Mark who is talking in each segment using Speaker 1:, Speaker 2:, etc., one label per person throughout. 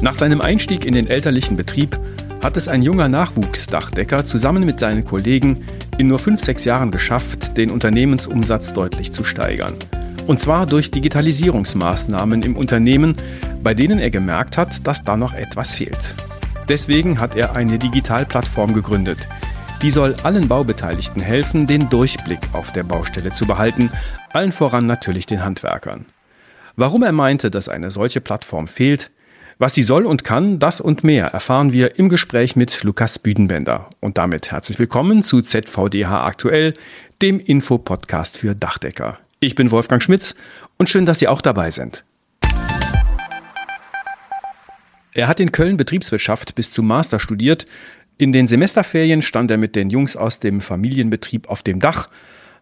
Speaker 1: Nach seinem Einstieg in den elterlichen Betrieb hat es ein junger Nachwuchsdachdecker zusammen mit seinen Kollegen in nur fünf, sechs Jahren geschafft, den Unternehmensumsatz deutlich zu steigern. Und zwar durch Digitalisierungsmaßnahmen im Unternehmen, bei denen er gemerkt hat, dass da noch etwas fehlt. Deswegen hat er eine Digitalplattform gegründet. Die soll allen Baubeteiligten helfen, den Durchblick auf der Baustelle zu behalten, allen voran natürlich den Handwerkern. Warum er meinte, dass eine solche Plattform fehlt, was sie soll und kann, das und mehr erfahren wir im Gespräch mit Lukas Büdenbender. Und damit herzlich willkommen zu ZVDH Aktuell, dem Infopodcast für Dachdecker. Ich bin Wolfgang Schmitz und schön, dass Sie auch dabei sind. Er hat in Köln Betriebswirtschaft bis zum Master studiert. In den Semesterferien stand er mit den Jungs aus dem Familienbetrieb auf dem Dach,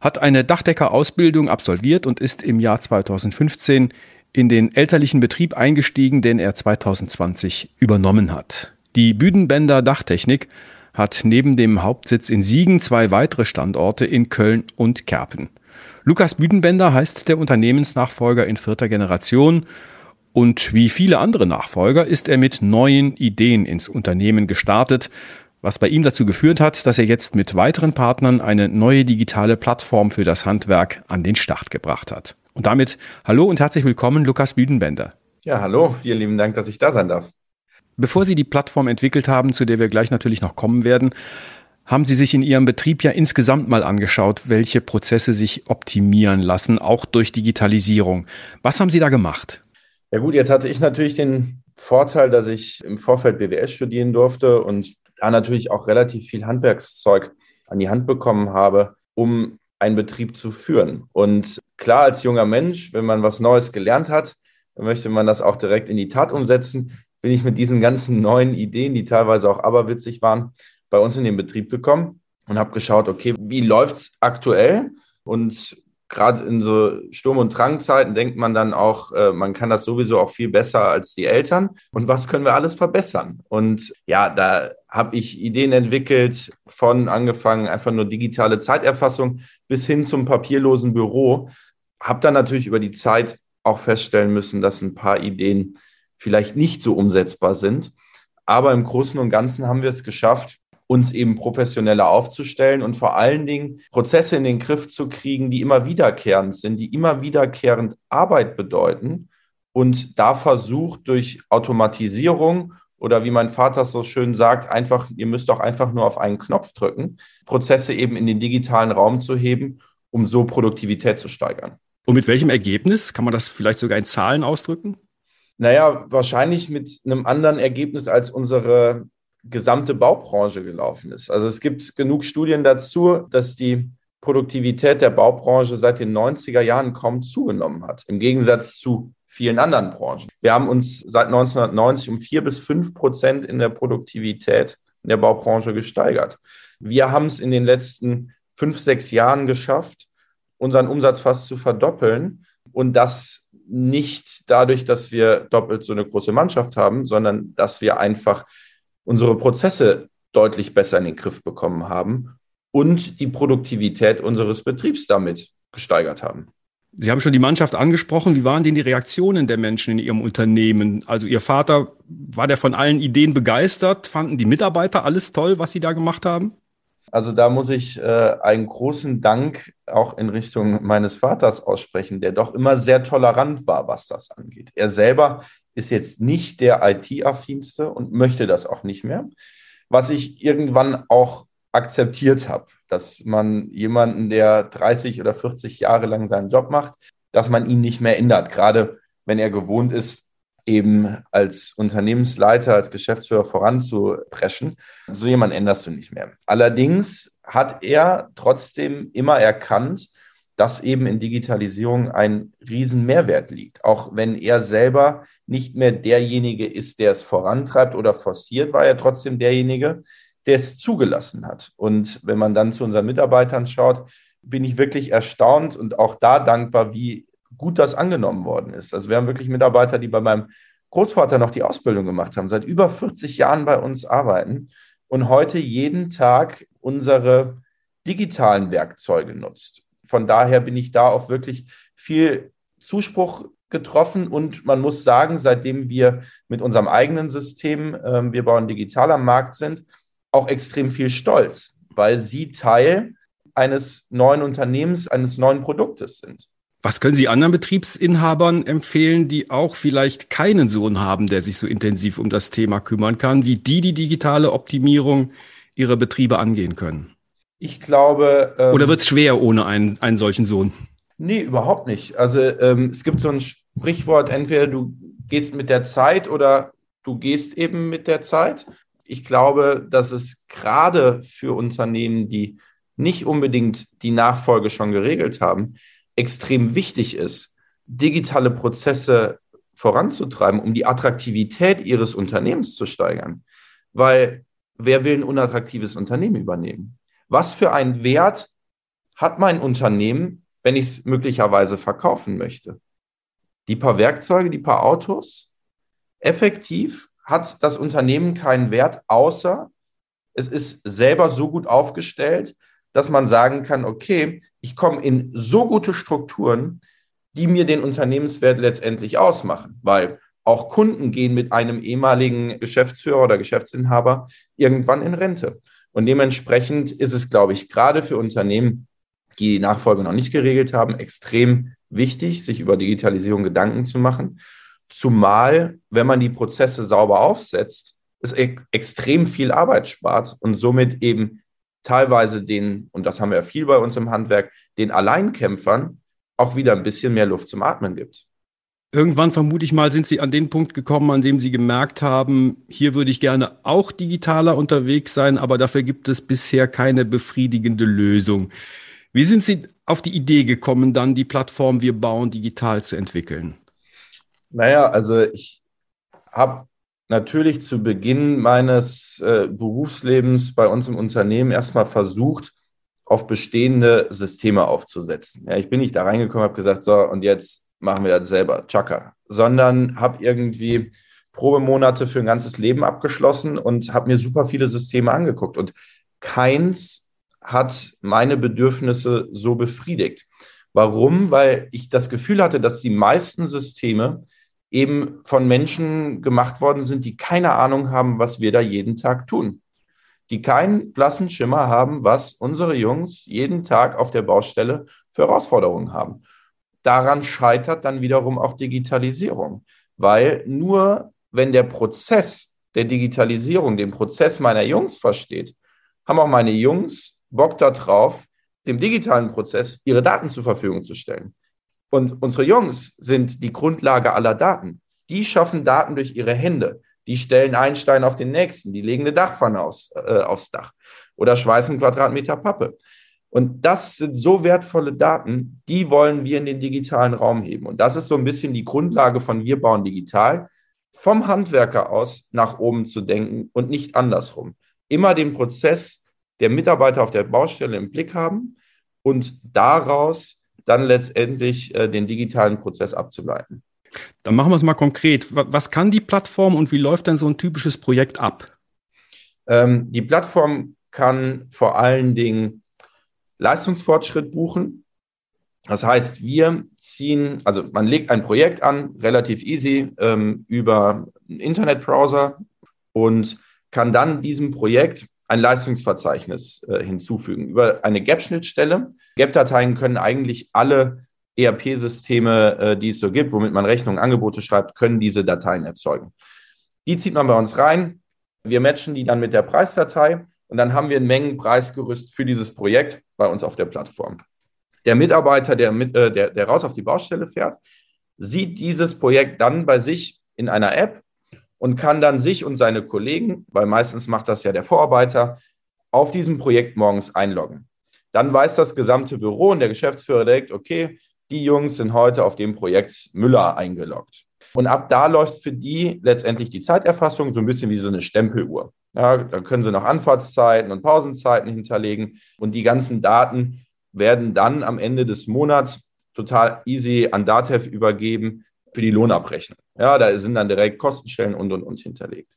Speaker 1: hat eine Dachdeckerausbildung absolviert und ist im Jahr 2015 in den elterlichen Betrieb eingestiegen, den er 2020 übernommen hat. Die Büdenbender Dachtechnik hat neben dem Hauptsitz in Siegen zwei weitere Standorte in Köln und Kerpen. Lukas Büdenbender heißt der Unternehmensnachfolger in vierter Generation und wie viele andere Nachfolger ist er mit neuen Ideen ins Unternehmen gestartet, was bei ihm dazu geführt hat, dass er jetzt mit weiteren Partnern eine neue digitale Plattform für das Handwerk an den Start gebracht hat. Und damit hallo und herzlich willkommen, Lukas Büdenbender.
Speaker 2: Ja, hallo, vielen lieben Dank, dass ich da sein darf.
Speaker 1: Bevor Sie die Plattform entwickelt haben, zu der wir gleich natürlich noch kommen werden, haben Sie sich in Ihrem Betrieb ja insgesamt mal angeschaut, welche Prozesse sich optimieren lassen, auch durch Digitalisierung. Was haben Sie da gemacht?
Speaker 2: Ja gut, jetzt hatte ich natürlich den Vorteil, dass ich im Vorfeld BWS studieren durfte und da natürlich auch relativ viel Handwerkszeug an die Hand bekommen habe, um einen Betrieb zu führen. Und klar, als junger Mensch, wenn man was Neues gelernt hat, dann möchte man das auch direkt in die Tat umsetzen. Bin ich mit diesen ganzen neuen Ideen, die teilweise auch aberwitzig waren, bei uns in den Betrieb gekommen und habe geschaut, okay, wie läuft es aktuell? Und gerade in so Sturm- und Drangzeiten denkt man dann auch, äh, man kann das sowieso auch viel besser als die Eltern. Und was können wir alles verbessern? Und ja, da habe ich Ideen entwickelt, von angefangen einfach nur digitale Zeiterfassung bis hin zum papierlosen Büro. Habe dann natürlich über die Zeit auch feststellen müssen, dass ein paar Ideen vielleicht nicht so umsetzbar sind. Aber im Großen und Ganzen haben wir es geschafft, uns eben professioneller aufzustellen und vor allen Dingen Prozesse in den Griff zu kriegen, die immer wiederkehrend sind, die immer wiederkehrend Arbeit bedeuten und da versucht durch Automatisierung oder wie mein Vater so schön sagt, einfach, ihr müsst doch einfach nur auf einen Knopf drücken, Prozesse eben in den digitalen Raum zu heben, um so Produktivität zu steigern.
Speaker 1: Und mit welchem Ergebnis? Kann man das vielleicht sogar in Zahlen ausdrücken?
Speaker 2: Naja, wahrscheinlich mit einem anderen Ergebnis als unsere gesamte Baubranche gelaufen ist. Also es gibt genug Studien dazu, dass die Produktivität der Baubranche seit den 90er Jahren kaum zugenommen hat, im Gegensatz zu vielen anderen Branchen. Wir haben uns seit 1990 um vier bis fünf Prozent in der Produktivität in der Baubranche gesteigert. Wir haben es in den letzten fünf, sechs Jahren geschafft, unseren Umsatz fast zu verdoppeln und das nicht dadurch, dass wir doppelt so eine große Mannschaft haben, sondern dass wir einfach unsere Prozesse deutlich besser in den Griff bekommen haben und die Produktivität unseres Betriebs damit gesteigert haben.
Speaker 1: Sie haben schon die Mannschaft angesprochen. Wie waren denn die Reaktionen der Menschen in Ihrem Unternehmen? Also Ihr Vater, war der von allen Ideen begeistert? Fanden die Mitarbeiter alles toll, was Sie da gemacht haben?
Speaker 2: Also da muss ich äh, einen großen Dank auch in Richtung meines Vaters aussprechen, der doch immer sehr tolerant war, was das angeht. Er selber ist jetzt nicht der IT-affinste und möchte das auch nicht mehr. Was ich irgendwann auch akzeptiert habe, dass man jemanden, der 30 oder 40 Jahre lang seinen Job macht, dass man ihn nicht mehr ändert, gerade wenn er gewohnt ist, eben als Unternehmensleiter, als Geschäftsführer voranzupreschen. So jemanden änderst du nicht mehr. Allerdings hat er trotzdem immer erkannt, dass eben in Digitalisierung ein riesen Mehrwert liegt. Auch wenn er selber nicht mehr derjenige ist, der es vorantreibt oder forciert, war er trotzdem derjenige, der es zugelassen hat. Und wenn man dann zu unseren Mitarbeitern schaut, bin ich wirklich erstaunt und auch da dankbar, wie gut das angenommen worden ist. Also wir haben wirklich Mitarbeiter, die bei meinem Großvater noch die Ausbildung gemacht haben, seit über 40 Jahren bei uns arbeiten und heute jeden Tag unsere digitalen Werkzeuge nutzt. Von daher bin ich da auch wirklich viel Zuspruch getroffen und man muss sagen, seitdem wir mit unserem eigenen System, äh, wir bauen digital am Markt sind, auch extrem viel Stolz, weil sie Teil eines neuen Unternehmens, eines neuen Produktes sind.
Speaker 1: Was können Sie anderen Betriebsinhabern empfehlen, die auch vielleicht keinen Sohn haben, der sich so intensiv um das Thema kümmern kann, wie die die digitale Optimierung ihrer Betriebe angehen können?
Speaker 2: Ich glaube.
Speaker 1: Ähm, Oder wird es schwer ohne einen, einen solchen Sohn?
Speaker 2: Nee, überhaupt nicht. Also ähm, es gibt so ein Sprichwort, entweder du gehst mit der Zeit oder du gehst eben mit der Zeit. Ich glaube, dass es gerade für Unternehmen, die nicht unbedingt die Nachfolge schon geregelt haben, extrem wichtig ist, digitale Prozesse voranzutreiben, um die Attraktivität ihres Unternehmens zu steigern. Weil wer will ein unattraktives Unternehmen übernehmen? Was für einen Wert hat mein Unternehmen, wenn ich es möglicherweise verkaufen möchte? Die paar Werkzeuge, die paar Autos? Effektiv hat das Unternehmen keinen Wert, außer es ist selber so gut aufgestellt, dass man sagen kann, okay, ich komme in so gute Strukturen, die mir den Unternehmenswert letztendlich ausmachen, weil auch Kunden gehen mit einem ehemaligen Geschäftsführer oder Geschäftsinhaber irgendwann in Rente. Und dementsprechend ist es, glaube ich, gerade für Unternehmen, die die Nachfolge noch nicht geregelt haben, extrem wichtig, sich über Digitalisierung Gedanken zu machen. Zumal, wenn man die Prozesse sauber aufsetzt, es extrem viel Arbeit spart und somit eben teilweise den, und das haben wir ja viel bei uns im Handwerk, den Alleinkämpfern auch wieder ein bisschen mehr Luft zum Atmen gibt.
Speaker 1: Irgendwann vermute ich mal, sind Sie an den Punkt gekommen, an dem Sie gemerkt haben, hier würde ich gerne auch digitaler unterwegs sein, aber dafür gibt es bisher keine befriedigende Lösung. Wie sind Sie auf die Idee gekommen, dann die Plattform Wir bauen digital zu entwickeln?
Speaker 2: Naja, also ich habe natürlich zu Beginn meines äh, Berufslebens bei uns im Unternehmen erstmal versucht, auf bestehende Systeme aufzusetzen. Ja, ich bin nicht da reingekommen, habe gesagt, so, und jetzt machen wir das selber, Chaka, sondern habe irgendwie Probemonate für ein ganzes Leben abgeschlossen und habe mir super viele Systeme angeguckt. Und keins hat meine Bedürfnisse so befriedigt. Warum? Weil ich das Gefühl hatte, dass die meisten Systeme eben von Menschen gemacht worden sind, die keine Ahnung haben, was wir da jeden Tag tun. Die keinen blassen Schimmer haben, was unsere Jungs jeden Tag auf der Baustelle für Herausforderungen haben. Daran scheitert dann wiederum auch Digitalisierung, weil nur wenn der Prozess der Digitalisierung den Prozess meiner Jungs versteht, haben auch meine Jungs Bock darauf, dem digitalen Prozess ihre Daten zur Verfügung zu stellen. Und unsere Jungs sind die Grundlage aller Daten. Die schaffen Daten durch ihre Hände. Die stellen einen Stein auf den nächsten. Die legen eine Dachpfanne aufs, äh, aufs Dach oder schweißen Quadratmeter Pappe. Und das sind so wertvolle Daten, die wollen wir in den digitalen Raum heben. Und das ist so ein bisschen die Grundlage von Wir bauen digital, vom Handwerker aus nach oben zu denken und nicht andersrum. Immer den Prozess der Mitarbeiter auf der Baustelle im Blick haben und daraus dann letztendlich äh, den digitalen Prozess abzuleiten.
Speaker 1: Dann machen wir es mal konkret. Was kann die Plattform und wie läuft denn so ein typisches Projekt ab?
Speaker 2: Ähm, die Plattform kann vor allen Dingen Leistungsfortschritt buchen. Das heißt, wir ziehen, also man legt ein Projekt an, relativ easy, ähm, über einen Internetbrowser und kann dann diesem Projekt ein Leistungsverzeichnis äh, hinzufügen über eine GAP-Schnittstelle. GAP-Dateien können eigentlich alle ERP-Systeme, äh, die es so gibt, womit man Rechnungen, Angebote schreibt, können diese Dateien erzeugen. Die zieht man bei uns rein. Wir matchen die dann mit der Preisdatei und dann haben wir ein Mengenpreisgerüst für dieses Projekt bei uns auf der Plattform. Der Mitarbeiter, der, mit, äh, der, der raus auf die Baustelle fährt, sieht dieses Projekt dann bei sich in einer App und kann dann sich und seine Kollegen, weil meistens macht das ja der Vorarbeiter, auf diesem Projekt morgens einloggen. Dann weiß das gesamte Büro und der Geschäftsführer direkt, okay, die Jungs sind heute auf dem Projekt Müller eingeloggt. Und ab da läuft für die letztendlich die Zeiterfassung so ein bisschen wie so eine Stempeluhr. Ja, da können sie noch Anfahrtszeiten und Pausenzeiten hinterlegen und die ganzen Daten werden dann am Ende des Monats total easy an Datev übergeben für die Lohnabrechnung. Ja, da sind dann direkt Kostenstellen und und und hinterlegt.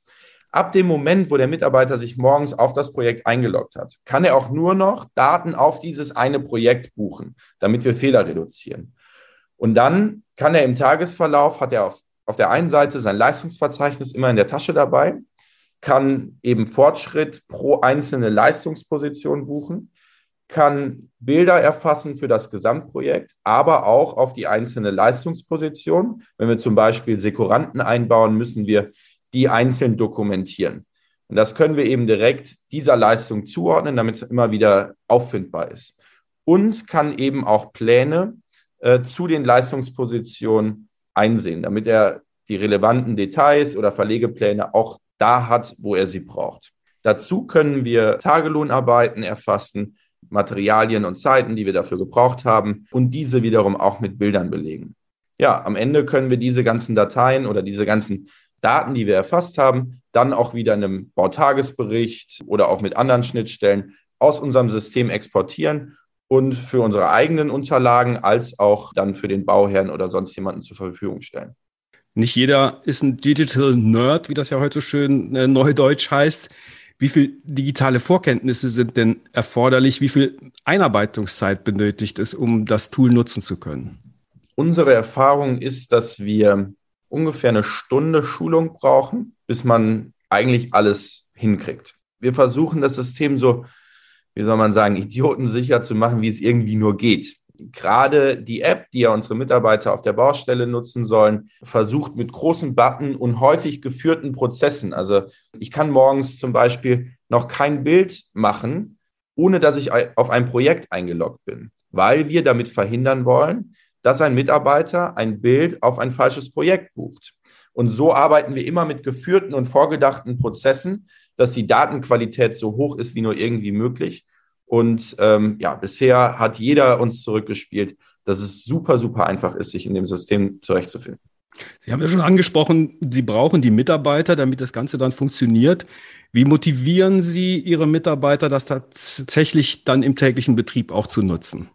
Speaker 2: Ab dem Moment, wo der Mitarbeiter sich morgens auf das Projekt eingeloggt hat, kann er auch nur noch Daten auf dieses eine Projekt buchen, damit wir Fehler reduzieren. Und dann kann er im Tagesverlauf, hat er auf, auf der einen Seite sein Leistungsverzeichnis immer in der Tasche dabei, kann eben Fortschritt pro einzelne Leistungsposition buchen, kann Bilder erfassen für das Gesamtprojekt, aber auch auf die einzelne Leistungsposition. Wenn wir zum Beispiel Sekuranten einbauen, müssen wir die einzeln dokumentieren. Und das können wir eben direkt dieser Leistung zuordnen, damit es immer wieder auffindbar ist. Und kann eben auch Pläne äh, zu den Leistungspositionen einsehen, damit er die relevanten Details oder Verlegepläne auch da hat, wo er sie braucht. Dazu können wir Tagelohnarbeiten erfassen, Materialien und Zeiten, die wir dafür gebraucht haben und diese wiederum auch mit Bildern belegen. Ja, am Ende können wir diese ganzen Dateien oder diese ganzen Daten, die wir erfasst haben, dann auch wieder in einem Bautagesbericht oder auch mit anderen Schnittstellen aus unserem System exportieren und für unsere eigenen Unterlagen als auch dann für den Bauherrn oder sonst jemanden zur Verfügung stellen.
Speaker 1: Nicht jeder ist ein Digital Nerd, wie das ja heute so schön äh, neudeutsch heißt. Wie viel digitale Vorkenntnisse sind denn erforderlich? Wie viel Einarbeitungszeit benötigt es, um das Tool nutzen zu können?
Speaker 2: Unsere Erfahrung ist, dass wir ungefähr eine Stunde Schulung brauchen, bis man eigentlich alles hinkriegt. Wir versuchen das System so, wie soll man sagen, idiotensicher zu machen, wie es irgendwie nur geht gerade die App, die ja unsere Mitarbeiter auf der Baustelle nutzen sollen, versucht mit großen Button und häufig geführten Prozessen. Also ich kann morgens zum Beispiel noch kein Bild machen, ohne dass ich auf ein Projekt eingeloggt bin, weil wir damit verhindern wollen, dass ein Mitarbeiter ein Bild auf ein falsches Projekt bucht. Und so arbeiten wir immer mit geführten und vorgedachten Prozessen, dass die Datenqualität so hoch ist wie nur irgendwie möglich und ähm, ja, bisher hat jeder uns zurückgespielt, dass es super, super einfach ist, sich in dem System zurechtzufinden.
Speaker 1: Sie haben ja schon angesprochen, Sie brauchen die Mitarbeiter, damit das Ganze dann funktioniert. Wie motivieren Sie Ihre Mitarbeiter, das tatsächlich dann im täglichen Betrieb auch zu nutzen?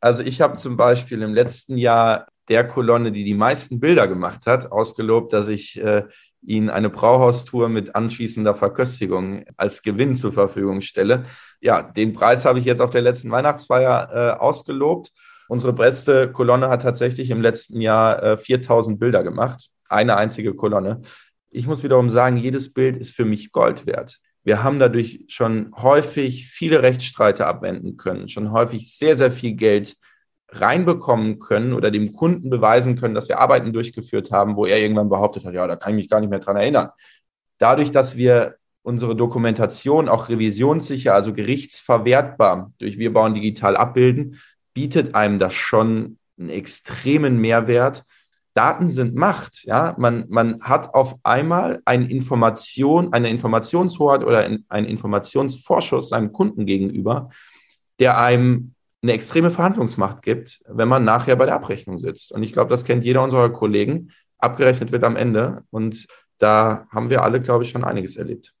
Speaker 2: Also ich habe zum Beispiel im letzten Jahr der Kolonne, die die meisten Bilder gemacht hat, ausgelobt, dass ich äh, Ihnen eine Brauhaustour mit anschließender Verköstigung als Gewinn zur Verfügung stelle. Ja, den Preis habe ich jetzt auf der letzten Weihnachtsfeier äh, ausgelobt. Unsere beste Kolonne hat tatsächlich im letzten Jahr äh, 4000 Bilder gemacht. Eine einzige Kolonne. Ich muss wiederum sagen, jedes Bild ist für mich Gold wert. Wir haben dadurch schon häufig viele Rechtsstreite abwenden können, schon häufig sehr, sehr viel Geld reinbekommen können oder dem Kunden beweisen können, dass wir Arbeiten durchgeführt haben, wo er irgendwann behauptet hat, ja, da kann ich mich gar nicht mehr dran erinnern. Dadurch, dass wir unsere Dokumentation auch revisionssicher, also gerichtsverwertbar durch Wir bauen digital abbilden, bietet einem das schon einen extremen Mehrwert. Daten sind Macht, ja. Man, man hat auf einmal eine Information, eine Informationshoheit oder einen Informationsvorschuss seinem Kunden gegenüber, der einem eine extreme Verhandlungsmacht gibt, wenn man nachher bei der Abrechnung sitzt. Und ich glaube, das kennt jeder unserer Kollegen. Abgerechnet wird am Ende. Und da haben wir alle, glaube ich, schon einiges erlebt.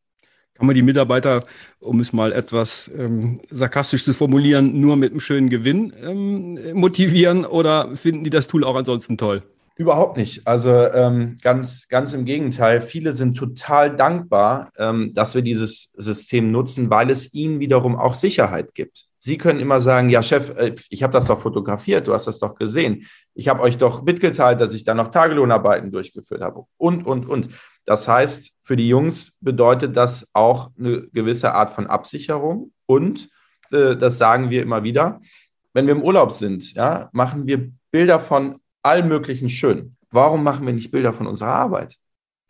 Speaker 1: Kann man die Mitarbeiter, um es mal etwas ähm, sarkastisch zu formulieren, nur mit einem schönen Gewinn ähm, motivieren oder finden die das Tool auch ansonsten toll?
Speaker 2: Überhaupt nicht. Also ähm, ganz, ganz im Gegenteil. Viele sind total dankbar, ähm, dass wir dieses System nutzen, weil es ihnen wiederum auch Sicherheit gibt. Sie können immer sagen, ja Chef, äh, ich habe das doch fotografiert, du hast das doch gesehen. Ich habe euch doch mitgeteilt, dass ich da noch Tagelohnarbeiten durchgeführt habe und, und, und. Das heißt, für die Jungs bedeutet das auch eine gewisse Art von Absicherung und äh, das sagen wir immer wieder. Wenn wir im Urlaub sind, ja, machen wir Bilder von allem möglichen schön. Warum machen wir nicht Bilder von unserer Arbeit?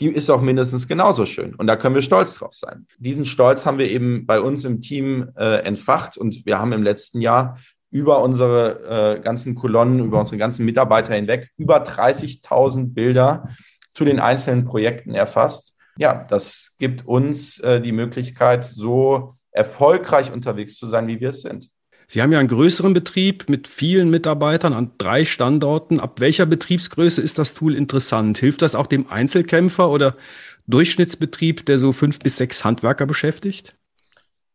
Speaker 2: Die ist auch mindestens genauso schön. Und da können wir stolz drauf sein. Diesen Stolz haben wir eben bei uns im Team äh, entfacht und wir haben im letzten Jahr über unsere äh, ganzen Kolonnen, über unsere ganzen Mitarbeiter hinweg über 30.000 Bilder zu den einzelnen Projekten erfasst. Ja, das gibt uns äh, die Möglichkeit, so erfolgreich unterwegs zu sein, wie wir es sind.
Speaker 1: Sie haben ja einen größeren Betrieb mit vielen Mitarbeitern an drei Standorten. Ab welcher Betriebsgröße ist das Tool interessant? Hilft das auch dem Einzelkämpfer oder Durchschnittsbetrieb, der so fünf bis sechs Handwerker beschäftigt?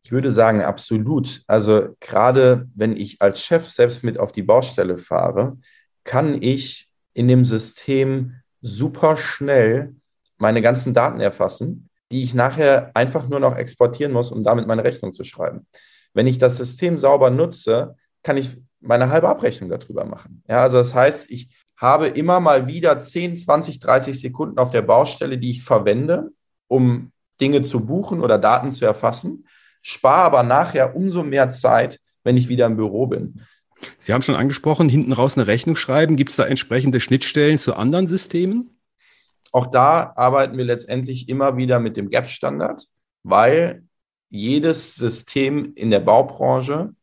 Speaker 2: Ich würde sagen, absolut. Also gerade wenn ich als Chef selbst mit auf die Baustelle fahre, kann ich in dem System super schnell meine ganzen Daten erfassen, die ich nachher einfach nur noch exportieren muss, um damit meine Rechnung zu schreiben. Wenn ich das System sauber nutze, kann ich meine halbe Abrechnung darüber machen. Ja, also das heißt, ich habe immer mal wieder 10, 20, 30 Sekunden auf der Baustelle, die ich verwende, um Dinge zu buchen oder Daten zu erfassen, spare aber nachher umso mehr Zeit, wenn ich wieder im Büro bin.
Speaker 1: Sie haben schon angesprochen, hinten raus eine Rechnung schreiben. Gibt es da entsprechende Schnittstellen zu anderen Systemen?
Speaker 2: Auch da arbeiten wir letztendlich immer wieder mit dem GAP-Standard, weil jedes System in der Baubranche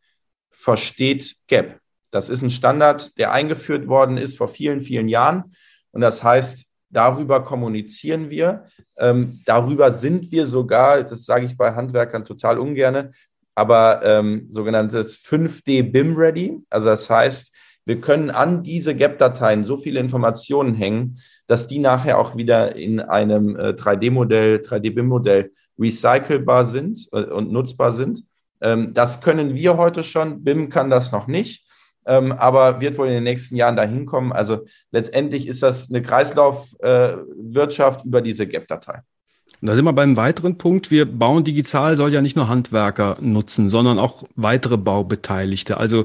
Speaker 2: versteht GAP. Das ist ein Standard, der eingeführt worden ist vor vielen, vielen Jahren. Und das heißt, darüber kommunizieren wir. Ähm, darüber sind wir sogar, das sage ich bei Handwerkern total ungerne, aber ähm, sogenanntes 5D BIM Ready. Also das heißt, wir können an diese GAP-Dateien so viele Informationen hängen, dass die nachher auch wieder in einem äh, 3D-Modell, 3D-BIM-Modell recycelbar sind äh, und nutzbar sind. Ähm, das können wir heute schon. BIM kann das noch nicht, ähm, aber wird wohl in den nächsten Jahren dahin kommen. Also letztendlich ist das eine Kreislaufwirtschaft äh, über diese GAP-Datei.
Speaker 1: Da sind wir beim weiteren Punkt. Wir bauen digital soll ja nicht nur Handwerker nutzen, sondern auch weitere Baubeteiligte, also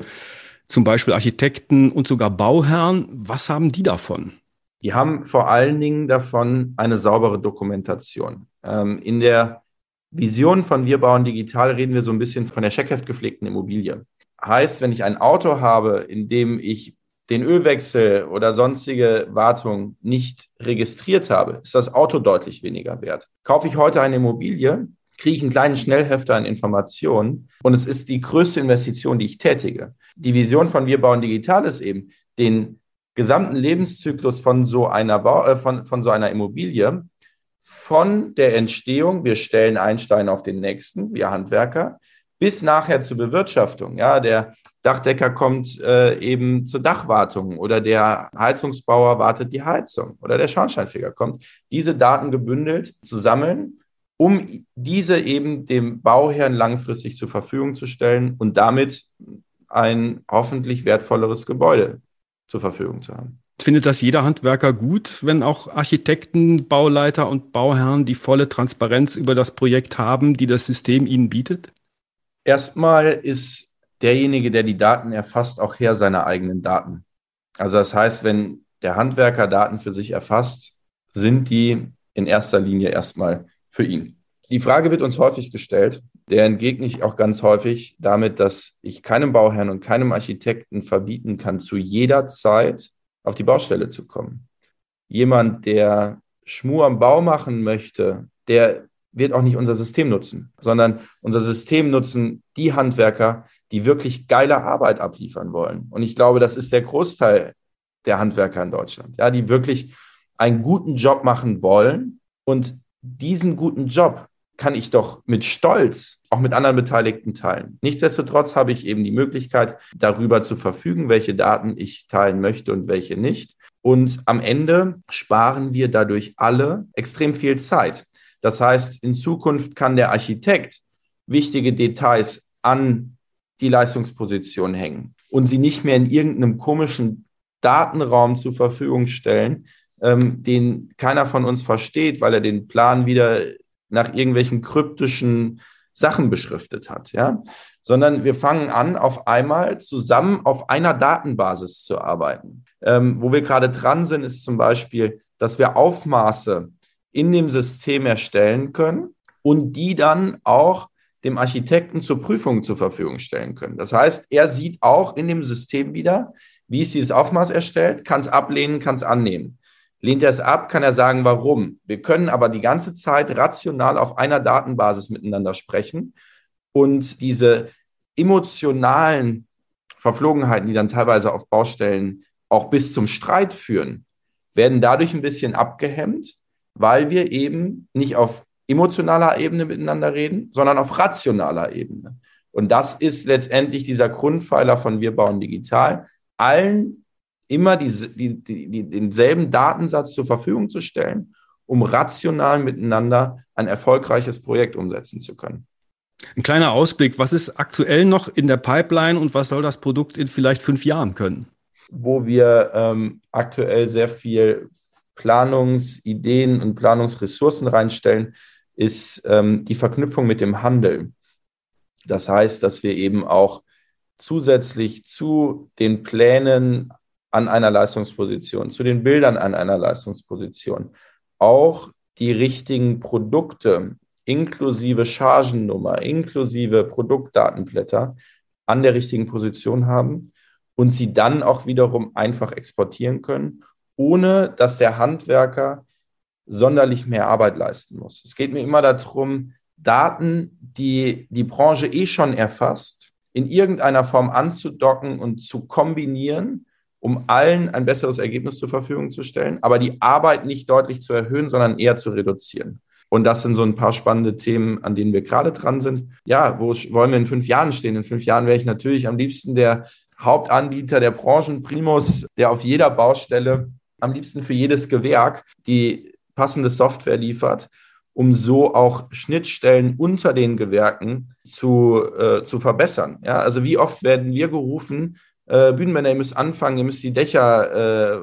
Speaker 1: zum Beispiel Architekten und sogar Bauherren. Was haben die davon?
Speaker 2: Die haben vor allen Dingen davon eine saubere Dokumentation. Ähm, in der Vision von Wir bauen digital reden wir so ein bisschen von der Checkheft gepflegten Immobilie. Heißt, wenn ich ein Auto habe, in dem ich den Ölwechsel oder sonstige Wartung nicht registriert habe, ist das Auto deutlich weniger wert. Kaufe ich heute eine Immobilie, kriege ich einen kleinen Schnellhefter an Informationen und es ist die größte Investition, die ich tätige. Die Vision von Wir bauen digital ist eben, den gesamten Lebenszyklus von so einer, Bau, äh, von, von so einer Immobilie, von der Entstehung, wir stellen einen Stein auf den nächsten, wir Handwerker, bis nachher zur Bewirtschaftung. Ja, der Dachdecker kommt äh, eben zur Dachwartung oder der Heizungsbauer wartet die Heizung oder der Schornsteinfeger kommt, diese Daten gebündelt zu sammeln, um diese eben dem Bauherrn langfristig zur Verfügung zu stellen und damit ein hoffentlich wertvolleres Gebäude zur Verfügung zu haben.
Speaker 1: Findet das jeder Handwerker gut, wenn auch Architekten, Bauleiter und Bauherren die volle Transparenz über das Projekt haben, die das System ihnen bietet?
Speaker 2: Erstmal ist derjenige, der die Daten erfasst, auch Herr seiner eigenen Daten. Also das heißt, wenn der Handwerker Daten für sich erfasst, sind die in erster Linie erstmal für ihn. Die Frage wird uns häufig gestellt, der entgegne ich auch ganz häufig damit, dass ich keinem Bauherrn und keinem Architekten verbieten kann, zu jeder Zeit auf die Baustelle zu kommen. Jemand, der Schmur am Bau machen möchte, der wird auch nicht unser System nutzen, sondern unser System nutzen die Handwerker, die wirklich geile Arbeit abliefern wollen. Und ich glaube, das ist der Großteil der Handwerker in Deutschland, ja, die wirklich einen guten Job machen wollen. Und diesen guten Job kann ich doch mit Stolz auch mit anderen Beteiligten teilen. Nichtsdestotrotz habe ich eben die Möglichkeit, darüber zu verfügen, welche Daten ich teilen möchte und welche nicht. Und am Ende sparen wir dadurch alle extrem viel Zeit. Das heißt, in Zukunft kann der Architekt wichtige Details an die Leistungsposition hängen und sie nicht mehr in irgendeinem komischen Datenraum zur Verfügung stellen, ähm, den keiner von uns versteht, weil er den Plan wieder nach irgendwelchen kryptischen Sachen beschriftet hat, ja, sondern wir fangen an, auf einmal zusammen auf einer Datenbasis zu arbeiten. Ähm, wo wir gerade dran sind, ist zum Beispiel, dass wir Aufmaße in dem System erstellen können und die dann auch dem Architekten zur Prüfung zur Verfügung stellen können. Das heißt, er sieht auch in dem System wieder, wie ist dieses Aufmaß erstellt, kann es ablehnen, kann es annehmen. Lehnt er es ab, kann er sagen, warum. Wir können aber die ganze Zeit rational auf einer Datenbasis miteinander sprechen und diese emotionalen Verflogenheiten, die dann teilweise auf Baustellen auch bis zum Streit führen, werden dadurch ein bisschen abgehemmt, weil wir eben nicht auf emotionaler Ebene miteinander reden, sondern auf rationaler Ebene. Und das ist letztendlich dieser Grundpfeiler von Wir bauen digital, allen immer die, die, die, denselben Datensatz zur Verfügung zu stellen, um rational miteinander ein erfolgreiches Projekt umsetzen zu können.
Speaker 1: Ein kleiner Ausblick, was ist aktuell noch in der Pipeline und was soll das Produkt in vielleicht fünf Jahren können?
Speaker 2: Wo wir ähm, aktuell sehr viel Planungsideen und Planungsressourcen reinstellen, ist ähm, die Verknüpfung mit dem Handel. Das heißt, dass wir eben auch zusätzlich zu den Plänen an einer Leistungsposition, zu den Bildern an einer Leistungsposition, auch die richtigen Produkte inklusive Chargennummer, inklusive Produktdatenblätter an der richtigen Position haben und sie dann auch wiederum einfach exportieren können, ohne dass der Handwerker sonderlich mehr Arbeit leisten muss. Es geht mir immer darum, Daten, die die Branche eh schon erfasst, in irgendeiner Form anzudocken und zu kombinieren, um allen ein besseres Ergebnis zur Verfügung zu stellen, aber die Arbeit nicht deutlich zu erhöhen, sondern eher zu reduzieren. Und das sind so ein paar spannende Themen, an denen wir gerade dran sind. Ja, wo wollen wir in fünf Jahren stehen? In fünf Jahren wäre ich natürlich am liebsten der Hauptanbieter der Branchenprimus, der auf jeder Baustelle, am liebsten für jedes Gewerk, die passende Software liefert, um so auch Schnittstellen unter den Gewerken zu, äh, zu verbessern. Ja, also wie oft werden wir gerufen, äh, Bühnenmänner, ihr müsst anfangen, ihr müsst die Dächer äh,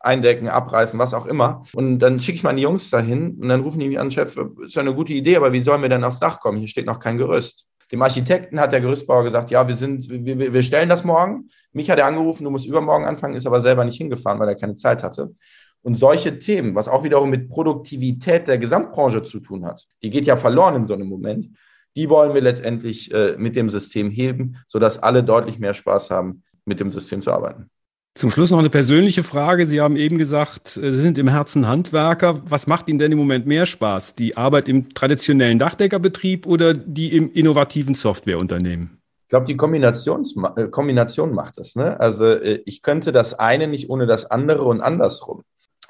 Speaker 2: eindecken, abreißen, was auch immer. Und dann schicke ich meine Jungs dahin und dann rufen die mich an, Chef, ist ja eine gute Idee, aber wie sollen wir denn aufs Dach kommen? Hier steht noch kein Gerüst. Dem Architekten hat der Gerüstbauer gesagt, ja, wir sind, wir, wir stellen das morgen. Mich hat er angerufen, du musst übermorgen anfangen, ist aber selber nicht hingefahren, weil er keine Zeit hatte. Und solche Themen, was auch wiederum mit Produktivität der Gesamtbranche zu tun hat, die geht ja verloren in so einem Moment, die wollen wir letztendlich äh, mit dem System heben, sodass alle deutlich mehr Spaß haben, mit dem System zu arbeiten.
Speaker 1: Zum Schluss noch eine persönliche Frage. Sie haben eben gesagt, Sie sind im Herzen Handwerker. Was macht Ihnen denn im Moment mehr Spaß? Die Arbeit im traditionellen Dachdeckerbetrieb oder die im innovativen Softwareunternehmen?
Speaker 2: Ich glaube, die äh, Kombination macht das. Ne? Also äh, ich könnte das eine nicht ohne das andere und andersrum.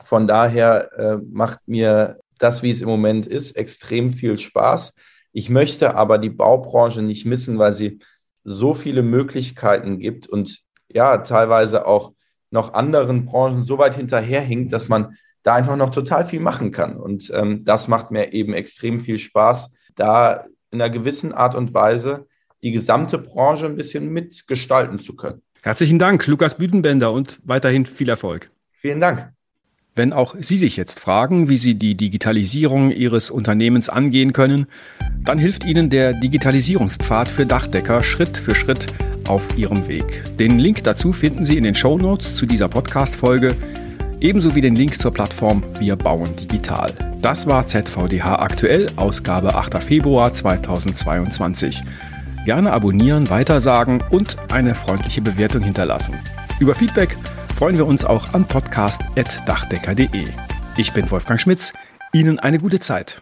Speaker 2: Von daher äh, macht mir das, wie es im Moment ist, extrem viel Spaß. Ich möchte aber die Baubranche nicht missen, weil sie so viele Möglichkeiten gibt und ja, teilweise auch noch anderen Branchen so weit hinterherhinkt, dass man da einfach noch total viel machen kann. Und ähm, das macht mir eben extrem viel Spaß, da in einer gewissen Art und Weise die gesamte Branche ein bisschen mitgestalten zu können.
Speaker 1: Herzlichen Dank, Lukas Büdenbender, und weiterhin viel Erfolg.
Speaker 2: Vielen Dank.
Speaker 1: Wenn auch Sie sich jetzt fragen, wie Sie die Digitalisierung Ihres Unternehmens angehen können, dann hilft Ihnen der Digitalisierungspfad für Dachdecker Schritt für Schritt auf Ihrem Weg. Den Link dazu finden Sie in den Show Notes zu dieser Podcast-Folge, ebenso wie den Link zur Plattform Wir bauen digital. Das war ZVDH aktuell, Ausgabe 8. Februar 2022. Gerne abonnieren, weitersagen und eine freundliche Bewertung hinterlassen. Über Feedback freuen wir uns auch an podcast.dachdecker.de. Ich bin Wolfgang Schmitz. Ihnen eine gute Zeit.